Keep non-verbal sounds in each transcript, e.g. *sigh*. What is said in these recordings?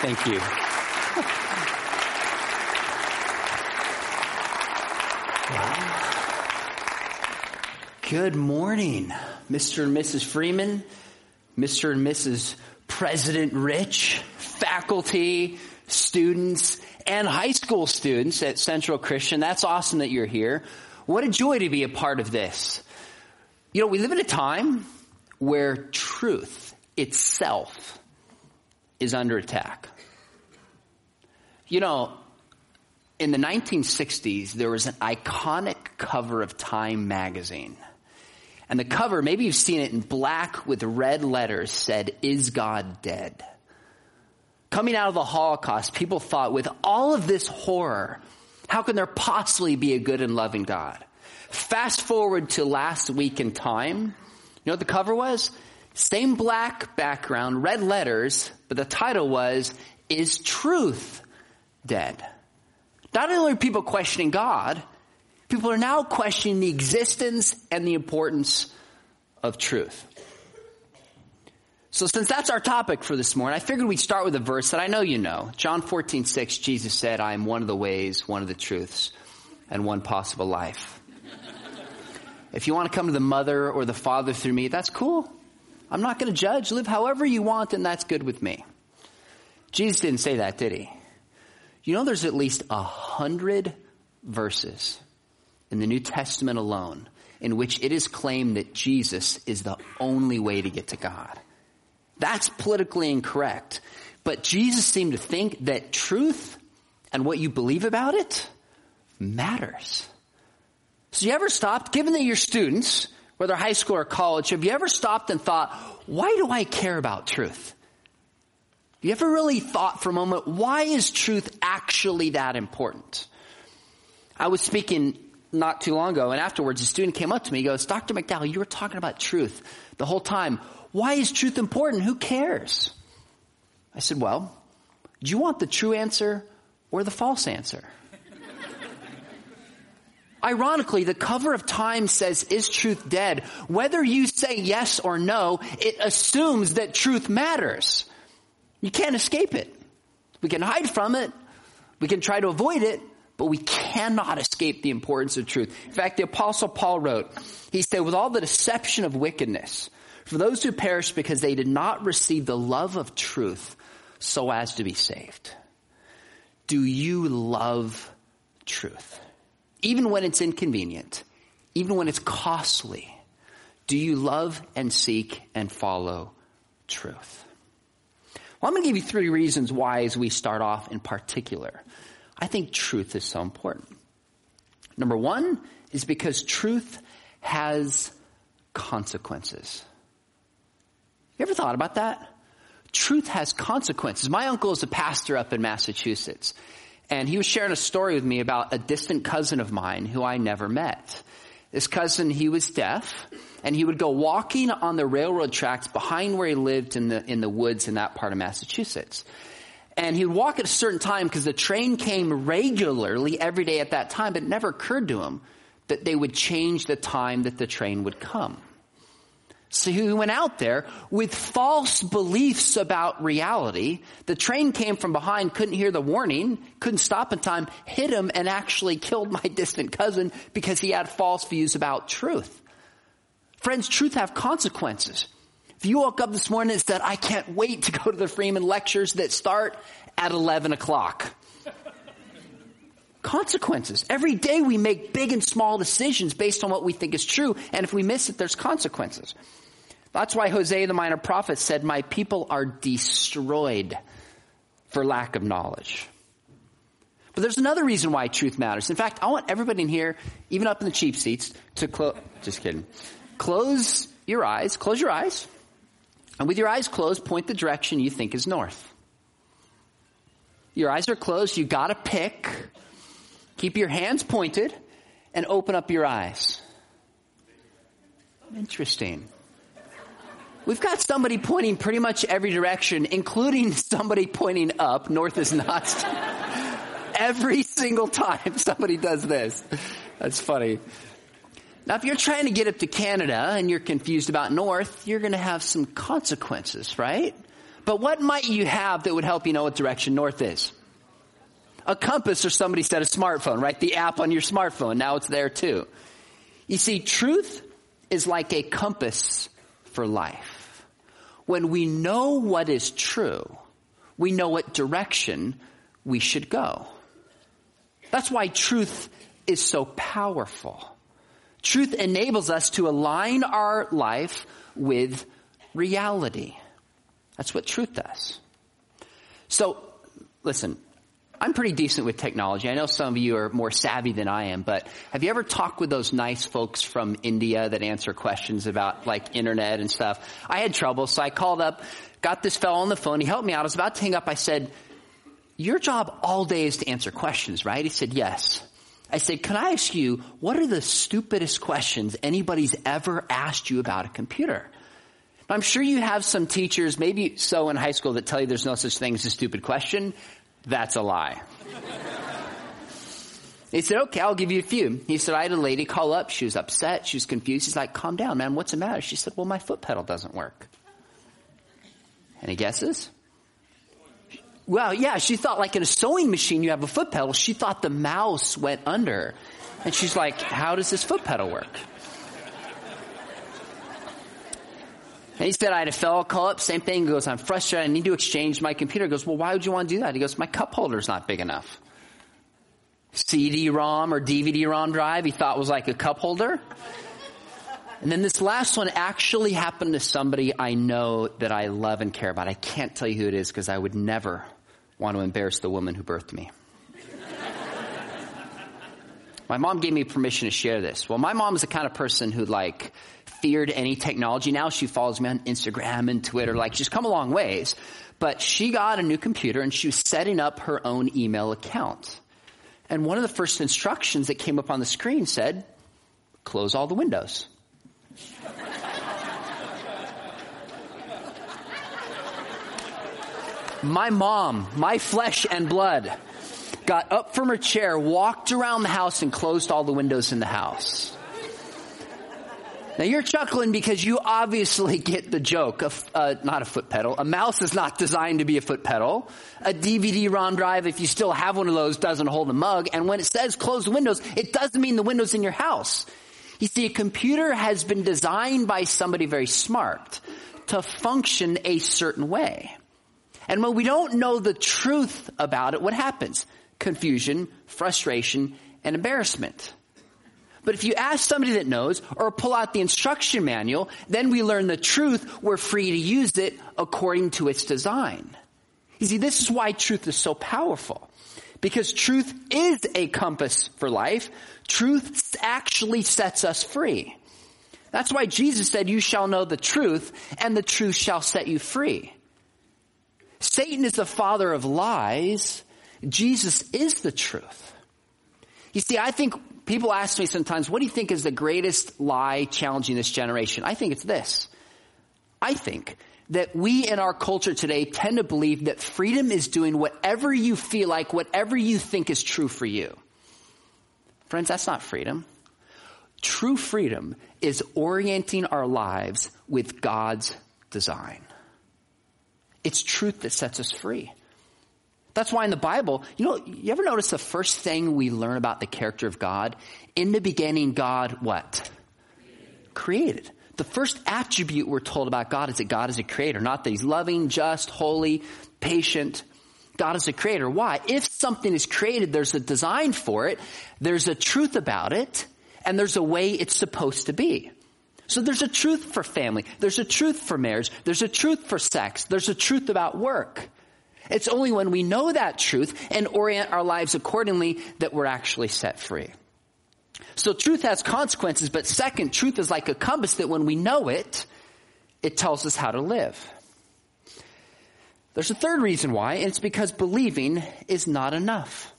Thank you. Good morning, Mr. and Mrs. Freeman, Mr. and Mrs. President Rich, faculty, students, and high school students at Central Christian. That's awesome that you're here. What a joy to be a part of this. You know, we live in a time where truth itself is under attack. You know, in the 1960s, there was an iconic cover of Time magazine. And the cover, maybe you've seen it in black with red letters, said, Is God dead? Coming out of the Holocaust, people thought, with all of this horror, how can there possibly be a good and loving God? Fast forward to last week in time. You know what the cover was? Same black background, red letters, but the title was, Is Truth Dead? Not only are people questioning God, people are now questioning the existence and the importance of truth. So since that's our topic for this morning, I figured we'd start with a verse that I know you know. John 14, 6, Jesus said, I am one of the ways, one of the truths, and one possible life. If you want to come to the mother or the father through me, that's cool. I'm not going to judge. Live however you want, and that's good with me. Jesus didn't say that, did he? You know there's at least a hundred verses in the New Testament alone in which it is claimed that Jesus is the only way to get to God. That's politically incorrect. But Jesus seemed to think that truth and what you believe about it matters. So you ever stopped, given that you're students, whether high school or college, have you ever stopped and thought, why do I care about truth? You ever really thought for a moment, why is truth actually that important? I was speaking not too long ago, and afterwards a student came up to me, he goes, Dr. McDowell, you were talking about truth the whole time. Why is truth important? Who cares? I said, well, do you want the true answer or the false answer? Ironically, the cover of Time says, is truth dead? Whether you say yes or no, it assumes that truth matters. You can't escape it. We can hide from it. We can try to avoid it, but we cannot escape the importance of truth. In fact, the apostle Paul wrote, he said, with all the deception of wickedness, for those who perish because they did not receive the love of truth so as to be saved. Do you love truth? Even when it's inconvenient, even when it's costly, do you love and seek and follow truth? Well, I'm going to give you three reasons why as we start off in particular. I think truth is so important. Number one is because truth has consequences. You ever thought about that? Truth has consequences. My uncle is a pastor up in Massachusetts, and he was sharing a story with me about a distant cousin of mine who I never met. This cousin, he was deaf, and he would go walking on the railroad tracks behind where he lived in the, in the woods in that part of Massachusetts. And he would walk at a certain time because the train came regularly every day at that time, but it never occurred to him that they would change the time that the train would come. So he went out there with false beliefs about reality. The train came from behind, couldn't hear the warning, couldn't stop in time, hit him and actually killed my *laughs* distant cousin because he had false views about truth. Friends, truth have consequences. If you woke up this morning and said, I can't wait to go to the Freeman lectures that start at 11 o'clock. *laughs* consequences. Every day we make big and small decisions based on what we think is true, and if we miss it, there's consequences. That's why Hosea the minor prophet said, My people are destroyed for lack of knowledge. But there's another reason why truth matters. In fact, I want everybody in here, even up in the cheap seats, to close, just kidding. Close your eyes, close your eyes, and with your eyes closed, point the direction you think is north. Your eyes are closed, you gotta pick. Keep your hands pointed and open up your eyes. Interesting. We've got somebody pointing pretty much every direction, including *laughs* somebody pointing up. North is not. *laughs* every single time somebody does this. That's funny. Now, if you're trying to get up to Canada and you're confused about north, you're going to have some consequences, right? But what might you have that would help you know what direction north is? A compass or somebody said a smartphone, right? The app on your smartphone. Now it's there too. You see, truth is like a compass for life. When we know what is true, we know what direction we should go. That's why truth is so powerful. Truth enables us to align our life with reality. That's what truth does. So, listen, I'm pretty decent with technology. I know some of you are more savvy than I am, but have you ever talked with those nice folks from India that answer questions about like internet and stuff? I had trouble, so I called up, got this fellow on the phone. He helped me out. I was about to hang up. I said, your job all day is to answer questions, right? He said, yes. I said, can I ask you, what are the stupidest questions anybody's ever asked you about a computer? I'm sure you have some teachers, maybe so in high school, that tell you there's no such thing as a stupid question. That's a lie. he said, okay, I'll give you a few. He said, I had a lady call up. She was upset. She was confused. He's like, calm down, man. What's the matter? She said, well, my foot pedal doesn't work. Any guesses? Well, yeah, she thought like in a sewing machine you have a foot pedal. She thought the mouse went under. And she's like, how does this foot pedal work? And he said, I had a fellow call up, same thing. He goes, I'm frustrated. I need to exchange my computer. He goes, well, why would you want to do that? He goes, my cup holder's not big enough. CD-ROM or DVD-ROM drive he thought was like a cup holder. And then this last one actually happened to somebody I know that I love and care about. I can't tell you who it is because I would never want to embarrass the woman who birthed me. my mom gave me permission to share this. Well, my mom is the kind of person who like feared any technology. Now she follows me on Instagram and Twitter, like she's come a long ways. But she got a new computer and she was setting up her own email account. And one of the first instructions that came up on the screen said, close all the windows. My mom, my flesh and blood, got up from her chair, walked around the house, and closed all the windows in the house. Now you're chuckling because you obviously *laughs* get the joke of, uh, not a foot pedal. A mouse is not designed to be a foot pedal. A DVD-ROM drive, if you still have one of those, doesn't hold a mug. And when it says close the windows, it doesn't mean the windows in your house. You see, a computer has been designed by somebody very smart to function a certain way. And when we don't know the truth about it, what happens? Confusion, frustration, and embarrassment. But if you ask somebody that knows or pull out the instruction manual, then we learn the truth. We're free to use it according to its design. You see, this is why truth is so powerful. Because truth is a compass for life. Truth actually sets us free. That's why Jesus said, you shall know the truth and the truth shall set you free. Satan is the father of lies. Jesus is the truth. You see, I think people ask me sometimes, what do you think is the greatest lie challenging this generation? I think it's this. I think that we in our culture today tend to believe that freedom is doing whatever you feel like, whatever you think is true for you. Friends, that's not freedom. True freedom is orienting our lives with God's design. It's truth that sets us free. That's why in the Bible, you know, you ever notice the first thing we learn about the character of God? In the beginning, God what? Created. The first attribute we're told about God is that God is a creator, not that he's loving, just, holy, patient. God is a creator. Why? If something is created, there's a design for it, there's a truth about it, and there's a way it's supposed to be. So there's a truth for family. There's a truth for marriage. There's a truth for sex. There's a truth about work. It's only when we know that truth and orient our lives accordingly that we're actually set free. So truth has consequences, but second, truth is like a compass that when we know it, it tells us how to live. There's a third reason why, and it's because believing is not enough.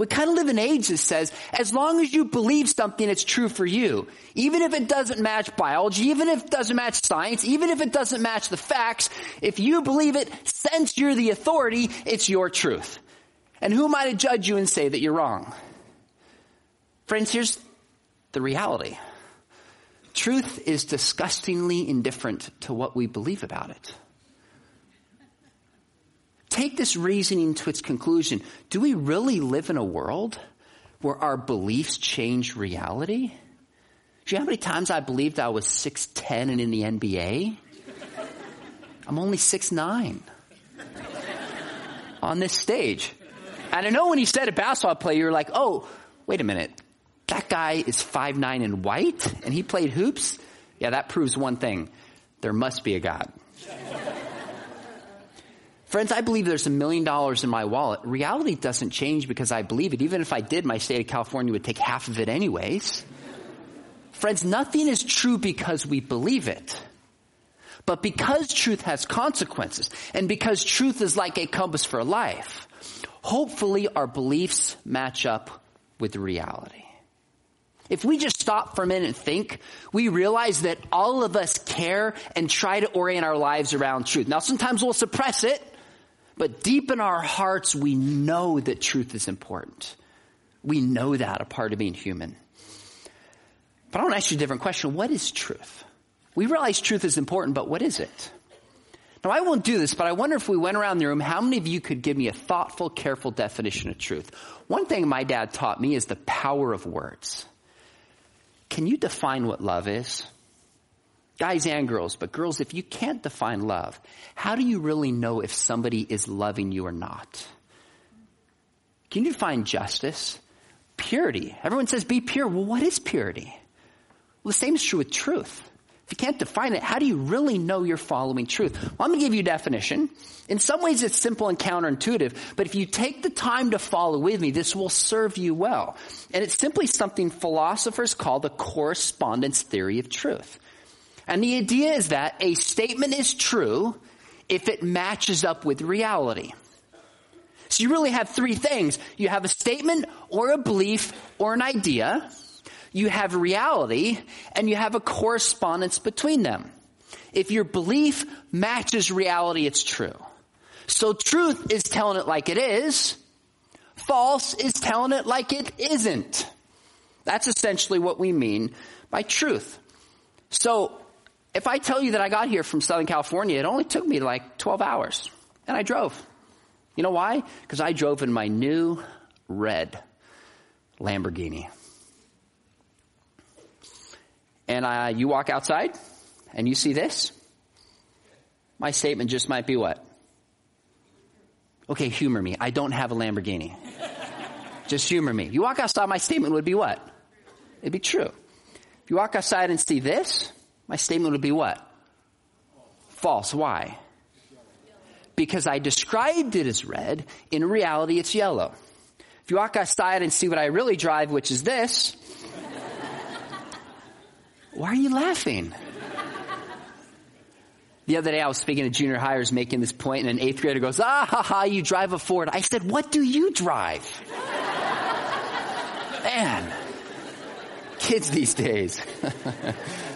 We kind of live in an age that says, as long as you believe something, it's true for you. Even if it doesn't match biology, even if it doesn't match science, even if it doesn't match the facts, if you believe it, since you're the authority, it's your truth. And who am I to judge you and say that you're wrong? Friends, here's the reality. Truth is disgustingly indifferent to what we believe about it. Take this reasoning to its conclusion. Do we really live in a world where our beliefs change reality? Do you know how many times I believed I was 6'10 and in the NBA? I'm only 6'9 on this stage. And I know when you said a basketball player, you're like, oh, wait a minute. That guy is 5'9 and white and he played hoops? Yeah, that proves one thing. There must be a God. Friends, I believe there's a million dollars in my wallet. Reality doesn't change because I believe it. Even if I did, my state of California would take half of it anyways. Friends, nothing is true because we believe it. But because truth has consequences, and because truth is like a compass for life, hopefully our beliefs match up with reality. If we just stop for a minute and think, we realize that all of us care and try to orient our lives around truth. Now sometimes we'll suppress it, but deep in our hearts, we know that truth is important. We know that a part of being human. But I want to ask you a different question. What is truth? We realize truth is important, but what is it? Now, I won't do this, but I wonder if we went around the room, how many of you could give me a thoughtful, careful definition of truth? One thing my dad taught me is the power of words. Can you define what love is? Guys and girls, but girls, if you can't define love, how do you really know if somebody is loving you or not? Can you define justice? Purity. Everyone says be pure. Well, what is purity? Well, the same is true with truth. If you can't define it, how do you really know you're following truth? Well, I'm going to give you a definition. In some ways, it's simple and counterintuitive, but if you take the time to follow with me, this will serve you well. And it's simply something philosophers call the correspondence theory of truth. And the idea is that a statement is true if it matches up with reality. So you really have three things. You have a statement or a belief or an idea. You have reality and you have a correspondence between them. If your belief matches reality, it's true. So truth is telling it like it is. False is telling it like it isn't. That's essentially what we mean by truth. So if I tell you that I got here from Southern California, it only took me like 12 hours. And I drove. You know why? Because I drove in my new red Lamborghini. And uh, you walk outside and you see this. My statement just might be what? Okay, humor me. I don't have a Lamborghini. just humor me. You walk outside, my statement would be what? It'd be true. If you walk outside and see this, my statement would be what? False. Why? Because I described it as red. In reality, it's yellow. If you walk outside and see what I really drive, which is this, why are you laughing? The other day I was speaking to junior hires making this point and an eighth grader goes, ah ha ha, you drive a Ford. I said, what do you drive? Man, kids these days. *laughs*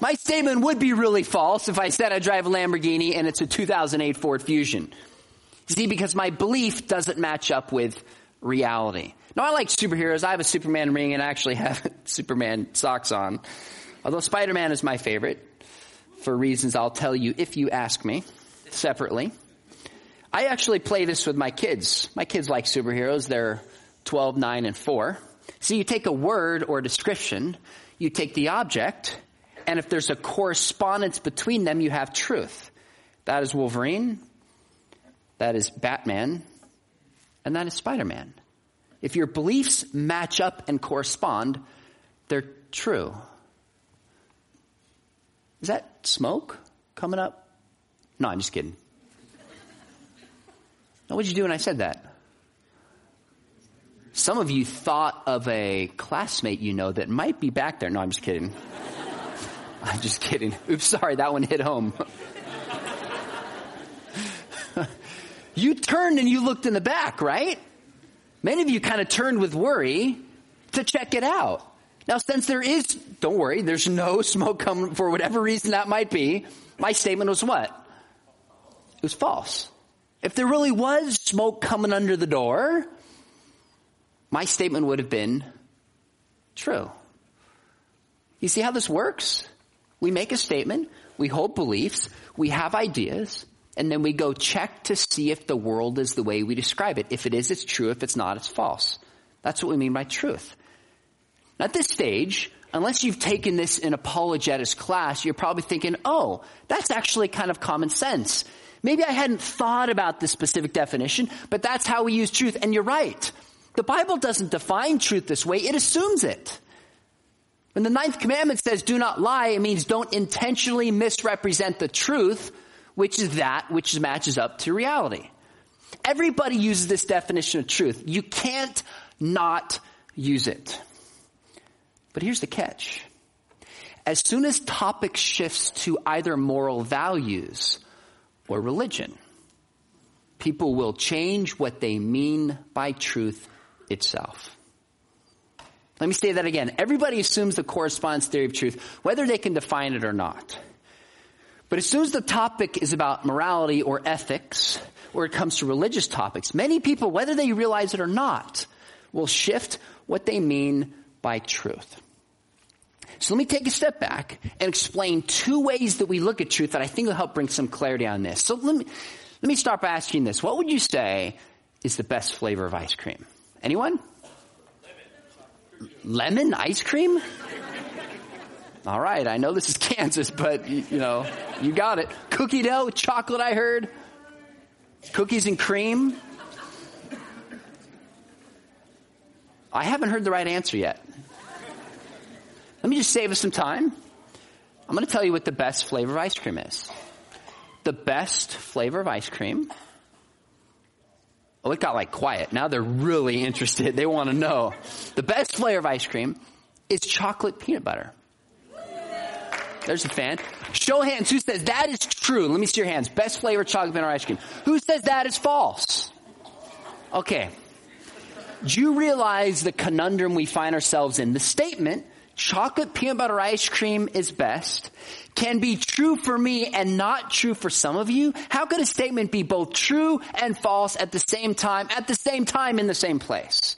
My statement would be really false if I said I drive a Lamborghini and it's a 2008 Ford Fusion. See, because my belief doesn't match up with reality. Now, I like superheroes. I have a Superman ring and I actually have *laughs* Superman socks on. Although Spider-Man is my favorite for reasons I'll tell you if you ask me separately. I actually play this with my kids. My kids like superheroes. They're 12, 9, and 4. So you take a word or description, you take the object, and if there's a correspondence between them, you have truth. That is Wolverine, that is Batman, and that is Spider Man. If your beliefs match up and correspond, they're true. Is that smoke coming up? No, I'm just kidding. Now, what did you do when I said that? Some of you thought of a classmate you know that might be back there. No, I'm just kidding. *laughs* I'm just kidding. Oops, sorry, that one hit home. *laughs* you turned and you looked in the back, right? Many of you kind of turned with worry to check it out. Now, since there is, don't worry, there's no *laughs* smoke coming for whatever reason that might be, my statement was what? It was false. If there really was smoke coming under the door, my statement would have been true. You see how this works? We make a statement, we hold beliefs, we have ideas, and then we go check to see if the world is the way we describe it. If it is, it's true. If it's not, it's false. That's what we mean by truth. At this stage, unless you've taken this in apologetics class, you're probably thinking, oh, that's actually kind of common sense. Maybe I hadn't thought about this specific definition, but that's how we use truth. And you're right. The Bible doesn't define truth this way, it assumes it. When the ninth commandment says do not lie, it means don't intentionally misrepresent the truth, which is that which matches up to reality. Everybody uses this definition of truth. You can't not use it. But here's the catch. As soon as topic shifts to either moral values or religion, people will change what they mean by truth itself. Let me say that again. Everybody assumes the correspondence theory of truth, whether they can define it or not. But as soon as the topic is about morality or ethics, or it comes to religious topics, many people, whether they realize it or not, will shift what they mean by truth. So let me take a step back and explain two ways that we look at truth that I think will help bring some clarity on this. So let me, let me start by asking this. What would you say is the best flavor of ice cream? Anyone? Lemon, ice cream? All right, I know this is *laughs* Kansas, but you, you know, you got it. Cookie dough, chocolate, I heard. Cookies and cream. I haven't heard the right answer yet. Let me just save us some time. I'm going to tell you what the best flavor of ice cream is. The best flavor of ice cream. Oh, it got like quiet. Now they're really *laughs* interested. They want to know. The best flavor of ice cream is chocolate peanut butter. There's a fan. Show hands. Who says that is true? Let me see your hands. Best flavor chocolate peanut ice cream. Who says that is false? Okay. Do you realize the conundrum we find ourselves in? The statement chocolate peanut butter ice cream is best can be true for me and not true for some of you? How could a statement be both true and false at the same time, at the same time in the same place?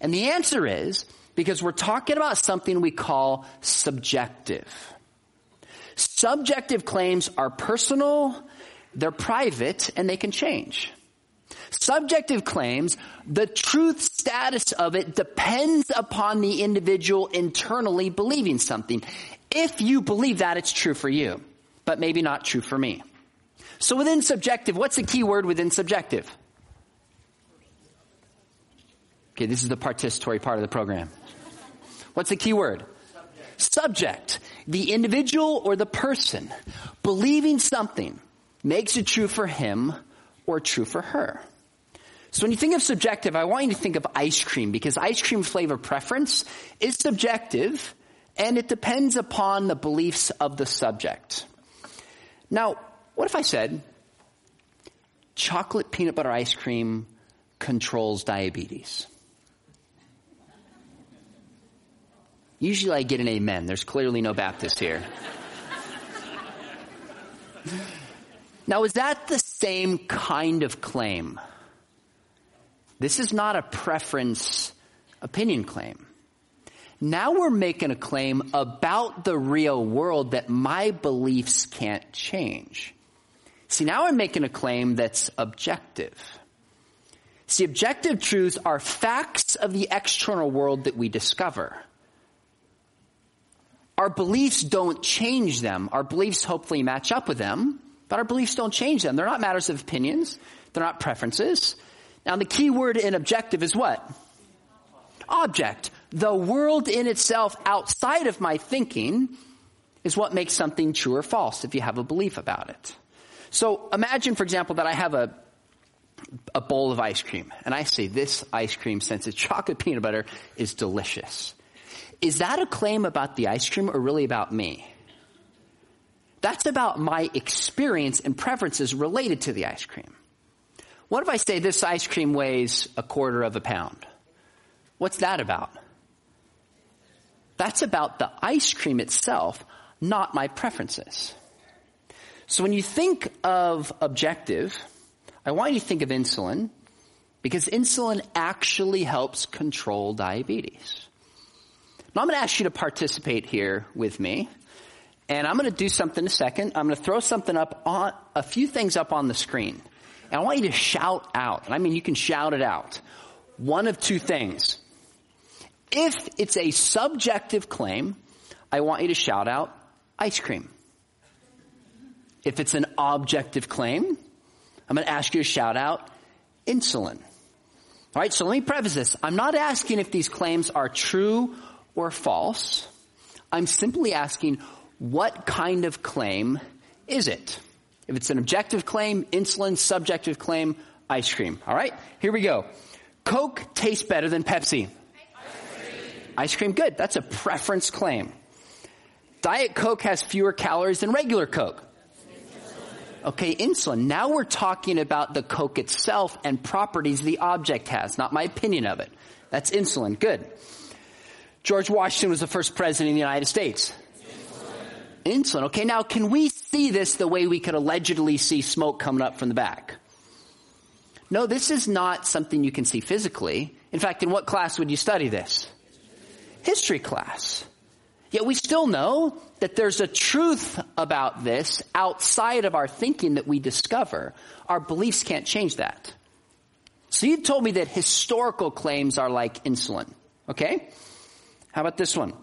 And the answer is because we're talking about something we call subjective. Subjective claims are personal, they're private, and they can change. Subjective claims, the truth status of it depends upon the individual internally believing something. If you believe that, it's true for you, but maybe not true for me. So within subjective, what's the key word within subjective? Okay, this is the participatory part of the program. What's the key word? Subject. Subject. The individual or the person believing something makes it true for him or true for her. So when you think of subjective, I want you to think of ice cream because ice cream flavor preference is subjective and it depends upon the beliefs of the subject. Now, what if I said chocolate peanut butter ice cream controls diabetes? Usually I get an amen. There's clearly no Baptist here. *laughs* now, is that the same kind of claim? This is not a preference opinion claim. Now we're making a claim about the real world that my beliefs can't change. See, now I'm making a claim that's objective. See, objective truths are facts of the external world that we discover. Our beliefs don't change them. Our beliefs hopefully match up with them, but our beliefs don't change them. They're not matters of opinions. They're not preferences. Now the key word in objective is what? Object. The world in itself outside of my thinking is what makes something true or false if you have a belief about it. So imagine, for example, that I have a, a bowl of ice cream and I say this ice cream, since it's *laughs* chocolate peanut butter, is delicious. Is that a claim about the ice cream or really about me? That's about my experience and preferences related to the ice cream. What if I say this ice cream weighs a quarter of a pound? What's that about? That's about the ice cream itself, not my preferences. So when you think of objective, I want you to think of insulin because insulin actually helps control diabetes. Now I'm going to ask you to participate here with me. And I'm going to do something in a second. I'm going to throw something up on, a few things up on the screen. And I want you to shout out. And I mean, you can shout it out. One of two things. If it's a subjective claim, I want you to shout out ice cream. If it's an objective claim, I'm going to ask you to shout out insulin. All right, so let me preface this. I'm not asking if these claims are true or false. I'm simply asking what kind of claim is it? If it's an objective claim, insulin, subjective claim, ice cream. All right, here we go. Coke tastes better than Pepsi. Ice cream. Ice cream, good. That's a preference claim. Diet Coke has fewer calories than regular Coke. Okay, insulin. Now we're talking about the Coke itself and properties the object has, not my opinion of it. That's insulin. Good. George Washington was the first president of the United States. Insulin. Okay, now can we see this the way we could allegedly see smoke coming up from the back? No, this is not something you can see physically. In fact, in what class would you study this? History class. Yet we still know that there's a truth about this outside of our thinking that we discover. Our beliefs can't change that. So you told me that historical claims are like insulin. Okay? How about this one?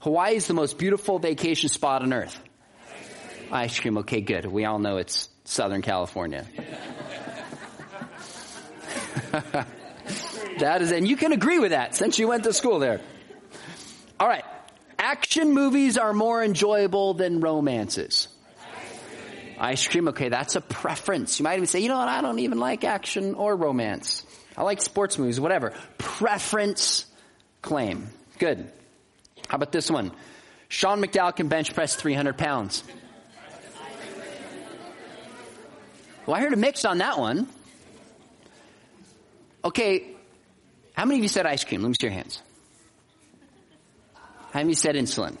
Hawaii is the most beautiful vacation spot on earth. Ice cream. Ice cream. Okay, good. We all know it's Southern California. *laughs* that is, and you can agree with that since you went to school there. All right action movies are more enjoyable than romances. Ice cream. Ice cream, okay, that's a preference. You might even say, you know what, I don't even like action or romance. I like sports movies, whatever. Preference claim. Good. How about this one? Sean McDowell can bench press 300 pounds. Well, I heard a mix on that one. Okay, how many of you said ice cream? Let me see your hands. How many said insulin?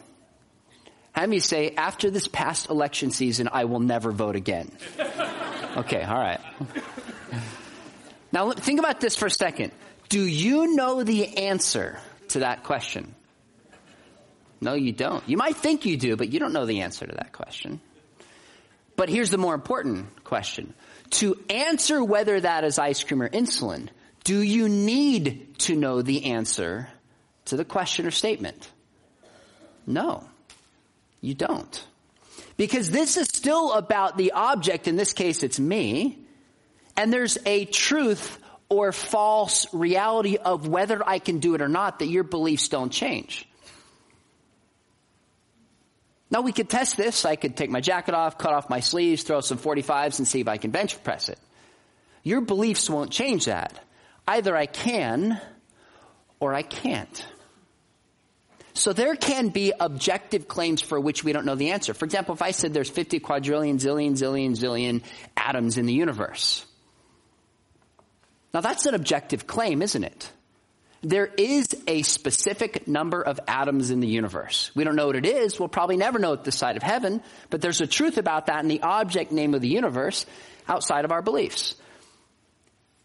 How many say, after this past election season, I will never vote again? Okay, all right. Now think about this for a second. Do you know the answer to that question? No, you don't. You might think you do, but you don't know the answer to that question. But here's the more important question. To answer whether that is ice cream or insulin, do you need to know the answer to the question or statement? No, you don't. Because this is still about the object, in this case it's me, and there's a truth or false reality of whether I can do it or not that your beliefs don't change. Now we could test this. I could take my jacket off, cut off my sleeves, throw some 45s and see if I can bench press it. Your beliefs won't change that. Either I can or I can't. So there can be objective claims for which we don't know the answer. For example, if I said there's 50 quadrillion, zillion, zillion, zillion atoms in the universe. Now that's an objective claim, isn't it? There is a specific number of atoms in the universe. We don't know what it is. We'll probably never know at this side of heaven, but there's a truth about that in the object name of the universe outside of our beliefs.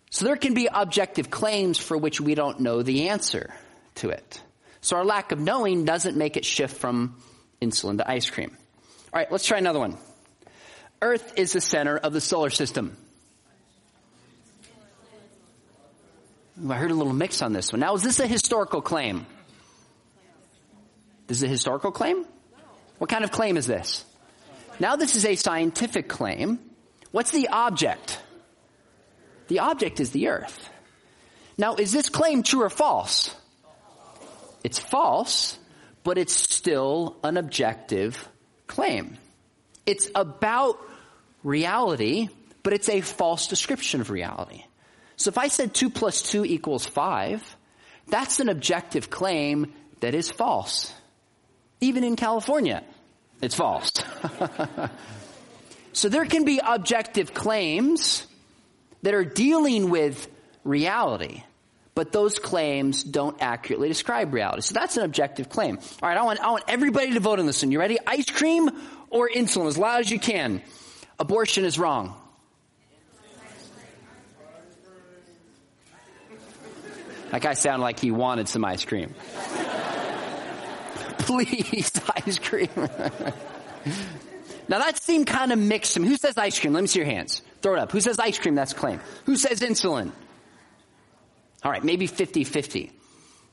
So there can be objective claims for which we don't know the answer to it. So our lack of knowing doesn't make it shift from insulin to ice cream. All right, let's try another one. Earth is the center of the solar system. I heard a little mix on this one. Now, is this a historical claim? This is a historical claim? What kind of claim is this? Now, this is a scientific claim. What's the object? The object is the earth. Now, is this claim true or false? It's false, but it's still an objective claim. It's about reality, but it's a false description of reality. So if I said 2 plus 2 equals 5, that's an objective claim that is false. Even in California, it's false. *laughs* so there can be objective claims that are dealing with reality but those claims don't accurately describe reality. So that's an objective claim. All right, I want, I want everybody to vote on this one. You ready? Ice cream or insulin, as loud as you can. Abortion is wrong. That guy sounded like he wanted some ice cream. *laughs* please, *laughs* ice cream. now that seemed kind of mixed. Who says ice cream? Let me see your hands. Throw it up. Who says ice cream? That's a claim. Who says insulin? All right, maybe 50-50.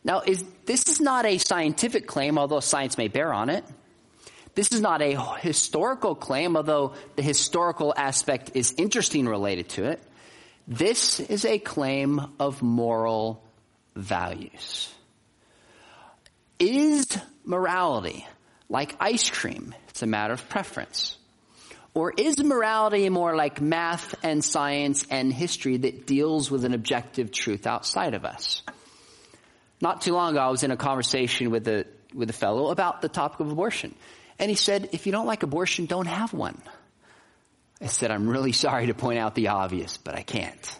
Now, is, this is not a scientific claim, although science may bear on it. This is not a historical claim, although the historical aspect is interesting related to it. This is a claim of moral values. Is morality like ice cream? It's a matter of preference. Or is morality more like math and science and history that deals with an objective truth outside of us? Not too long ago, I was in a conversation with a, with a fellow about the topic of abortion. And he said, if you don't like abortion, don't have one. I said, I'm really sorry to point out the obvious, but I can't.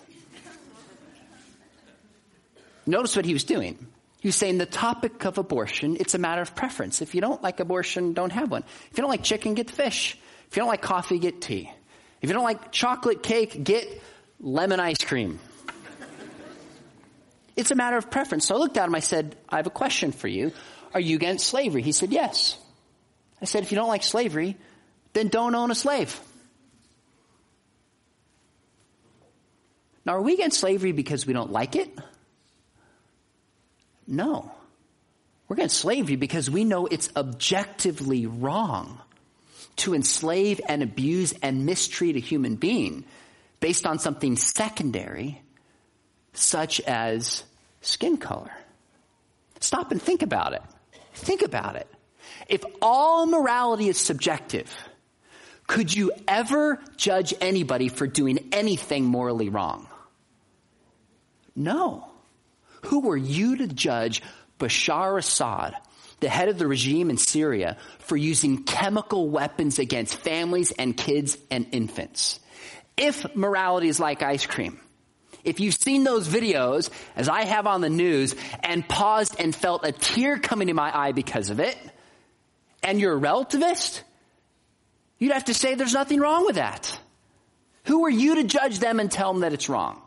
Notice what he was doing. He was saying the topic of abortion, it's a matter of preference. If you don't like abortion, don't have one. If you don't like chicken, get fish. If you don't like coffee, get tea. If you don't like chocolate cake, get lemon ice cream. It's a matter of preference. So I looked at him, I said, I have a question for you. Are you against slavery? He said, yes. I said, if you don't like slavery, then don't own a slave. Now, are we against slavery because we don't like it? No. We're against you because we know it's objectively wrong to enslave and abuse and mistreat a human being based on something secondary, such as skin color. Stop and think about it. Think about it. If all morality is subjective, could you ever judge anybody for doing anything morally wrong? No. Who were you to judge Bashar Assad, the head of the regime in Syria, for using chemical weapons against families and kids and infants? If morality is like ice cream, if you've seen those videos, as I have on the news, and paused and felt a tear coming to my eye because of it, and you're a relativist, you'd have to say there's nothing wrong with that. Who are you to judge them and tell them that it's wrong?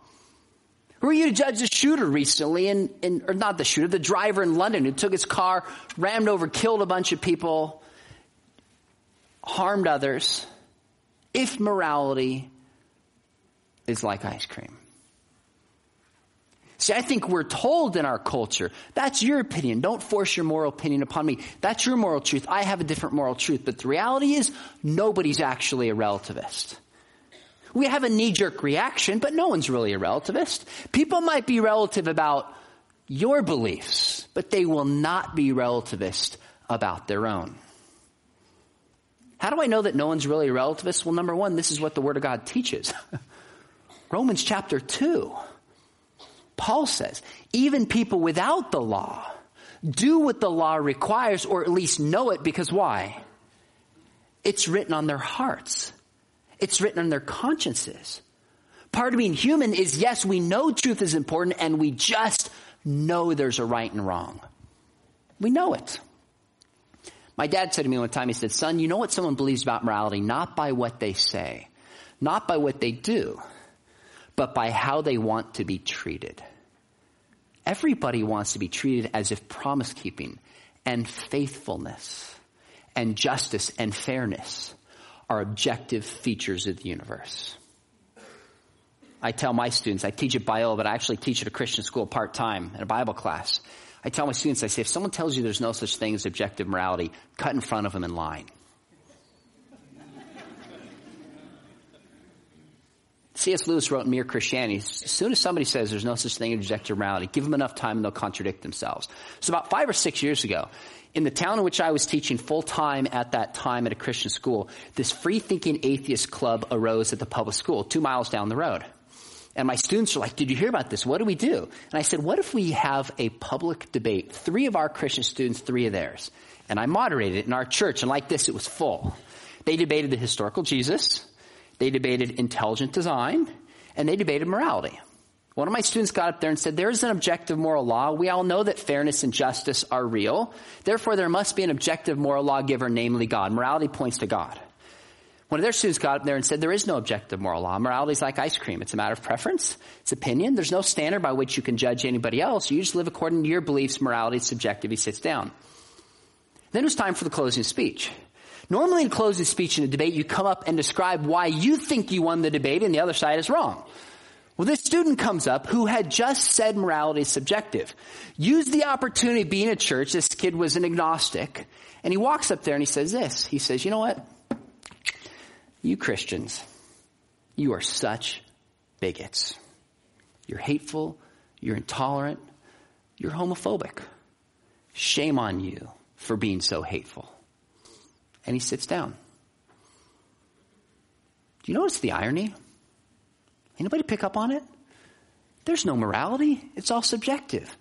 Who are you to judge the shooter recently, in, or not the shooter, the driver in London who took his car, rammed over, killed a bunch of people, harmed others? If morality is like ice cream. See, I think we're told in our culture, that's your opinion. Don't force your moral opinion upon me. That's your moral truth. I have a different moral truth. But the reality is, nobody's actually a relativist. We have a knee-jerk reaction, but no one's really a relativist. People might be relative about your beliefs, but they will not be relativist about their own. How do I know that no one's really a relativist? Well, number one, this is what the Word of God teaches. *laughs* Romans chapter 2. Paul says, even people without the law do what the law requires or at least know it because why? It's written on their hearts. It's written on their consciences. Part of being human is yes, we know truth is important and we just know there's a right and wrong. We know it. My dad said to me one time, he said, son, you know what someone believes about morality? Not by what they say, not by what they do, but by how they want to be treated. Everybody wants to be treated as if promise keeping and faithfulness and justice and fairness are objective features of the universe. I tell my students, I teach at Biola, but I actually teach at a Christian school part time in a Bible class. I tell my students, I say, if someone tells you there's no such thing as objective morality, cut in front of them in line. C.S. Lewis wrote in Mere Christianity, as soon as somebody says there's no such thing as objective morality, give them enough time and they'll contradict themselves. So about five or six years ago, in the town in which I was teaching full time at that time at a Christian school, this free thinking atheist club arose at the public school, two miles down the road. And my students were like, did you hear about this? What do we do? And I said, what if we have a public debate? Three of our Christian students, three of theirs. And I moderated it in our church, and like this, it was full. They debated the historical Jesus, they debated intelligent design, and they debated morality. One of my students got up there and said, there is an objective moral law. We all know that fairness and justice are real. Therefore, there must be an objective moral lawgiver, namely God. Morality points to God. One of their students got up there and said, there is no objective moral law. Morality is like ice cream. It's a matter of preference. It's opinion. There's no standard by which you can judge anybody else. You just live according to your beliefs. Morality is subjective. He sits down. Then it was time for the closing speech. Normally in closing speech in a debate, you come up and describe why you think you won the debate and the other side is wrong. Well, this student comes up who had just said morality is subjective. Used the opportunity being a church. This kid was an agnostic. And he walks up there and he says this. He says, you know what? You Christians, you are such bigots. You're hateful. You're intolerant. You're homophobic. Shame on you for being so hateful. And he sits down. Do you notice the irony? Anybody pick up on it? There's no morality. It's all subjective.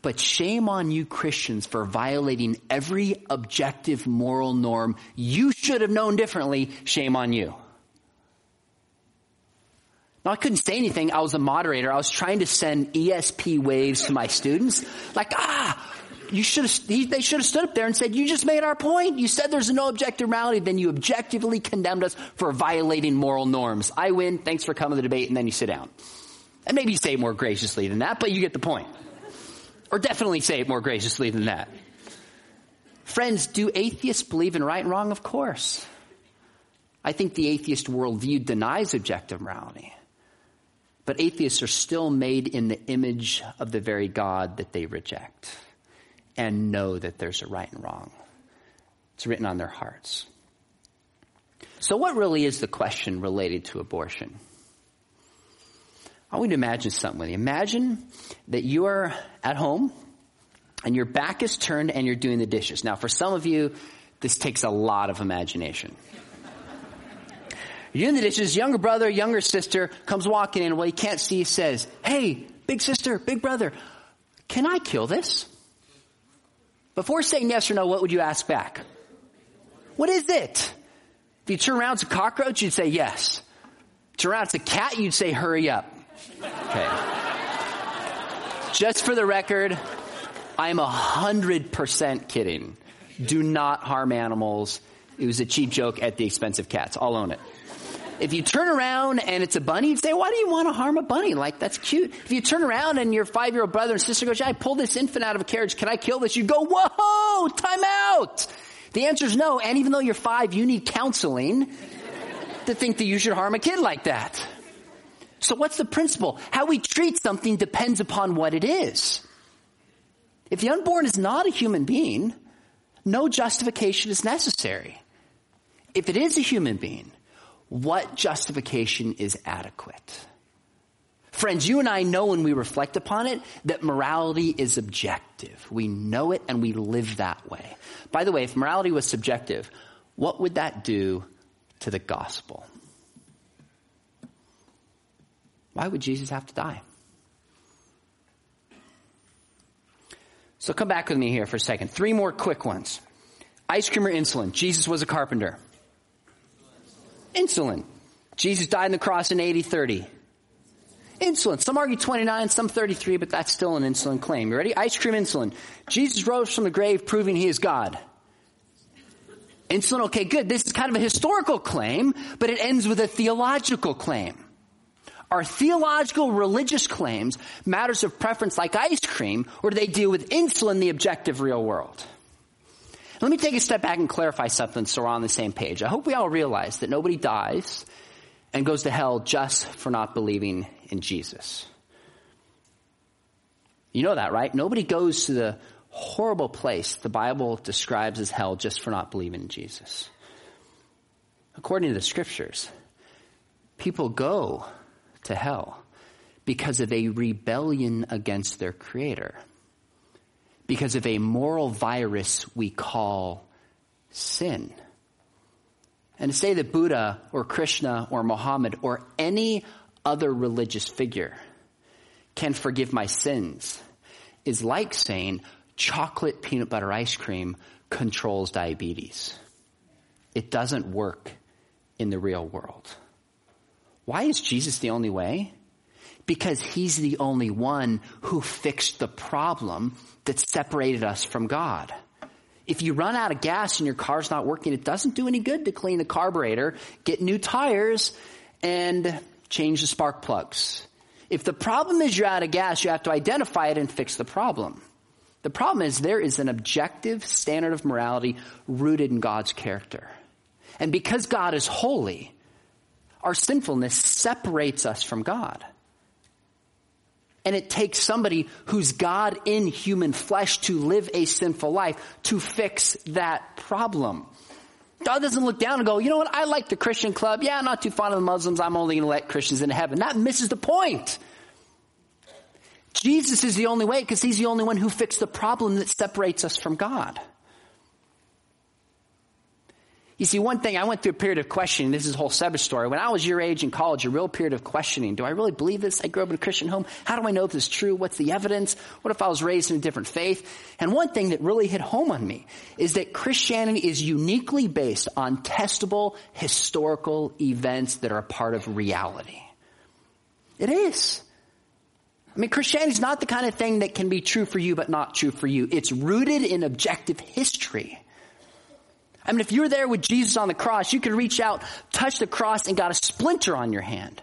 But shame on you Christians for violating every objective moral norm you should have known differently. Shame on you. Now I couldn't say anything. I was a moderator. I was trying to send ESP waves to my students. Like, ah, you should have, they should have stood up there and said, you just made our point. You said there's no objective morality. Then you objectively condemned us for violating moral norms. I win. Thanks for coming to the debate. And then you sit down. And maybe you say it more graciously than that, but you get the point. Or definitely say it more graciously than that. Friends, do atheists believe in right and wrong? Of course. I think the atheist worldview denies objective morality. But atheists are still made in the image of the very God that they reject and know that there's a right and wrong. It's written on their hearts. So, what really is the question related to abortion? I want you to imagine something with you. Imagine that you are at home and your back is turned and you're doing the dishes. Now, for some of you, this takes a lot of imagination. You're doing the dishes, younger brother, younger sister comes walking in. Well, he can't see, says, Hey, big sister, big brother, can I kill this? Before saying yes or no, what would you ask back? What is it? If you turn around, a cockroach, you'd say yes. Turn around, a cat, you'd say hurry up. Okay. Just for the record, I'm a hundred percent kidding. Do not harm animals. It was a cheap joke at the expense of cats. I'll own it. If you turn around and it's a bunny, you'd say, why do you want to harm a bunny? Like, that's cute. If you turn around and your five year old brother and sister goes, yeah, I pulled this infant out of a carriage. Can I kill this? You go, whoa, time out. The answer is no. And even though you're five, you need counseling to think that you should harm a kid like that. So what's the principle? How we treat something depends upon what it is. If the unborn is not a human being, no justification is necessary. If it is a human being, what justification is adequate? Friends, you and I know when we reflect upon it that morality is objective. We know it and we live that way. By the way, if morality was subjective, what would that do to the gospel? Why would Jesus have to die? So come back with me here for a second. Three more quick ones. Ice cream or insulin? Jesus was a carpenter. Insulin. Jesus died on the cross in AD 30. Insulin. Some argue 29, some 33, but that's still an insulin claim. You ready? Ice cream insulin. Jesus rose from the grave proving he is God. Insulin, okay, good. This is kind of a historical claim, but it ends with a theological claim. Are theological religious claims matters of preference like ice cream, or do they deal with insulin, the objective real world? Let me take a step back and clarify something so we're on the same page. I hope we all realize that nobody dies and goes to hell just for not believing in Jesus. You know that, right? Nobody goes to the horrible place the Bible describes as hell just for not believing in Jesus. According to the scriptures, people go to hell because of a rebellion against their creator because of a moral virus we call sin. And to say that Buddha or Krishna or Muhammad or any other religious figure can forgive my sins is like saying chocolate peanut butter ice cream controls diabetes. It doesn't work in the real world. Why is Jesus the only way? Because he's the only one who fixed the problem that separated us from God. If you run out of gas and your car's not working, it doesn't do any good to clean the carburetor, get new tires, and change the spark plugs. If the problem is you're out of gas, you have to identify it and fix the problem. The problem is there is an objective standard of morality rooted in God's character. And because God is holy, our sinfulness separates us from God. And it takes somebody who's God in human flesh to live a sinful life to fix that problem. God doesn't look down and go, you know what, I like the Christian club. Yeah, I'm not too fond of the Muslims. I'm only going to let Christians into heaven. That misses the point. Jesus is the only way because he's the only one who fixed the problem that separates us from God. You see, one thing, I went through a period of questioning. This is a whole separate story. When I was your age in college, a real period of questioning. Do I really believe this? I grew up in a Christian home. How do I know if this is true? What's the evidence? What if I was raised in a different faith? And one thing that really hit home on me is that Christianity is uniquely based on testable historical events that are a part of reality. It is. I mean, Christianity is not the kind of thing that can be true for you but not true for you. It's rooted in objective history. I mean, if you were there with Jesus on the cross, you could reach out, touch the cross, and got a splinter on your hand.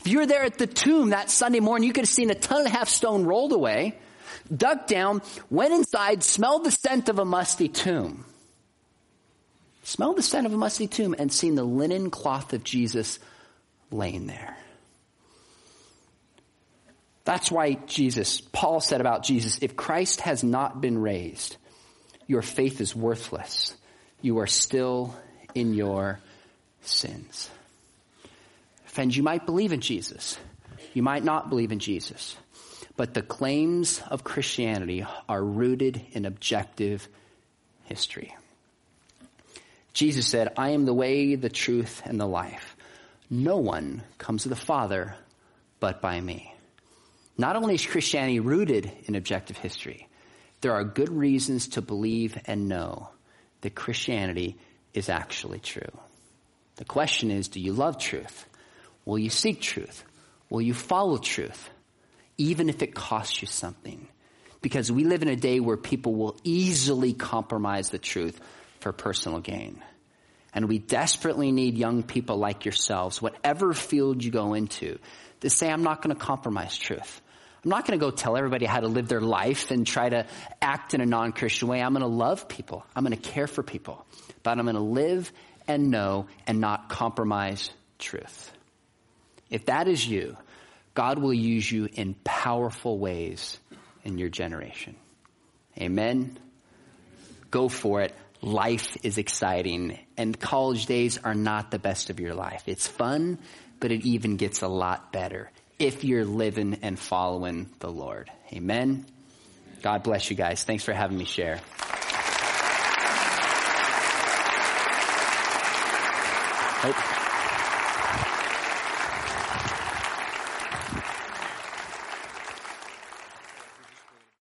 If you were there at the tomb that Sunday morning, you could have seen a ton and a half stone rolled away, ducked down, went inside, smelled the scent of a musty tomb. Smelled the scent of a musty tomb and seen the linen cloth of Jesus laying there. That's why Jesus, Paul said about Jesus, if Christ has not been raised, your faith is worthless you are still in your sins. Friends, you might believe in Jesus. You might not believe in Jesus. But the claims of Christianity are rooted in objective history. Jesus said, I am the way, the truth, and the life. No one comes to the Father but by me. Not only is Christianity rooted in objective history, there are good reasons to believe and know that Christianity is actually true. The question is, do you love truth? Will you seek truth? Will you follow truth? Even if it costs you something. Because we live in a day where people will easily compromise the truth for personal gain. And we desperately need young people like yourselves, whatever field you go into, to say, I'm not going to compromise truth. I'm not going to go tell everybody how to live their life and try to act in a non-Christian way. I'm going to love people. I'm going to care for people. But I'm going to live and know and not compromise truth. If that is you, God will use you in powerful ways in your generation. Amen. Go for it. Life is exciting and college days are not the best of your life. It's fun, but it even gets a lot better if you're living and following the Lord. Amen. God bless you guys. Thanks for having me share. Oh.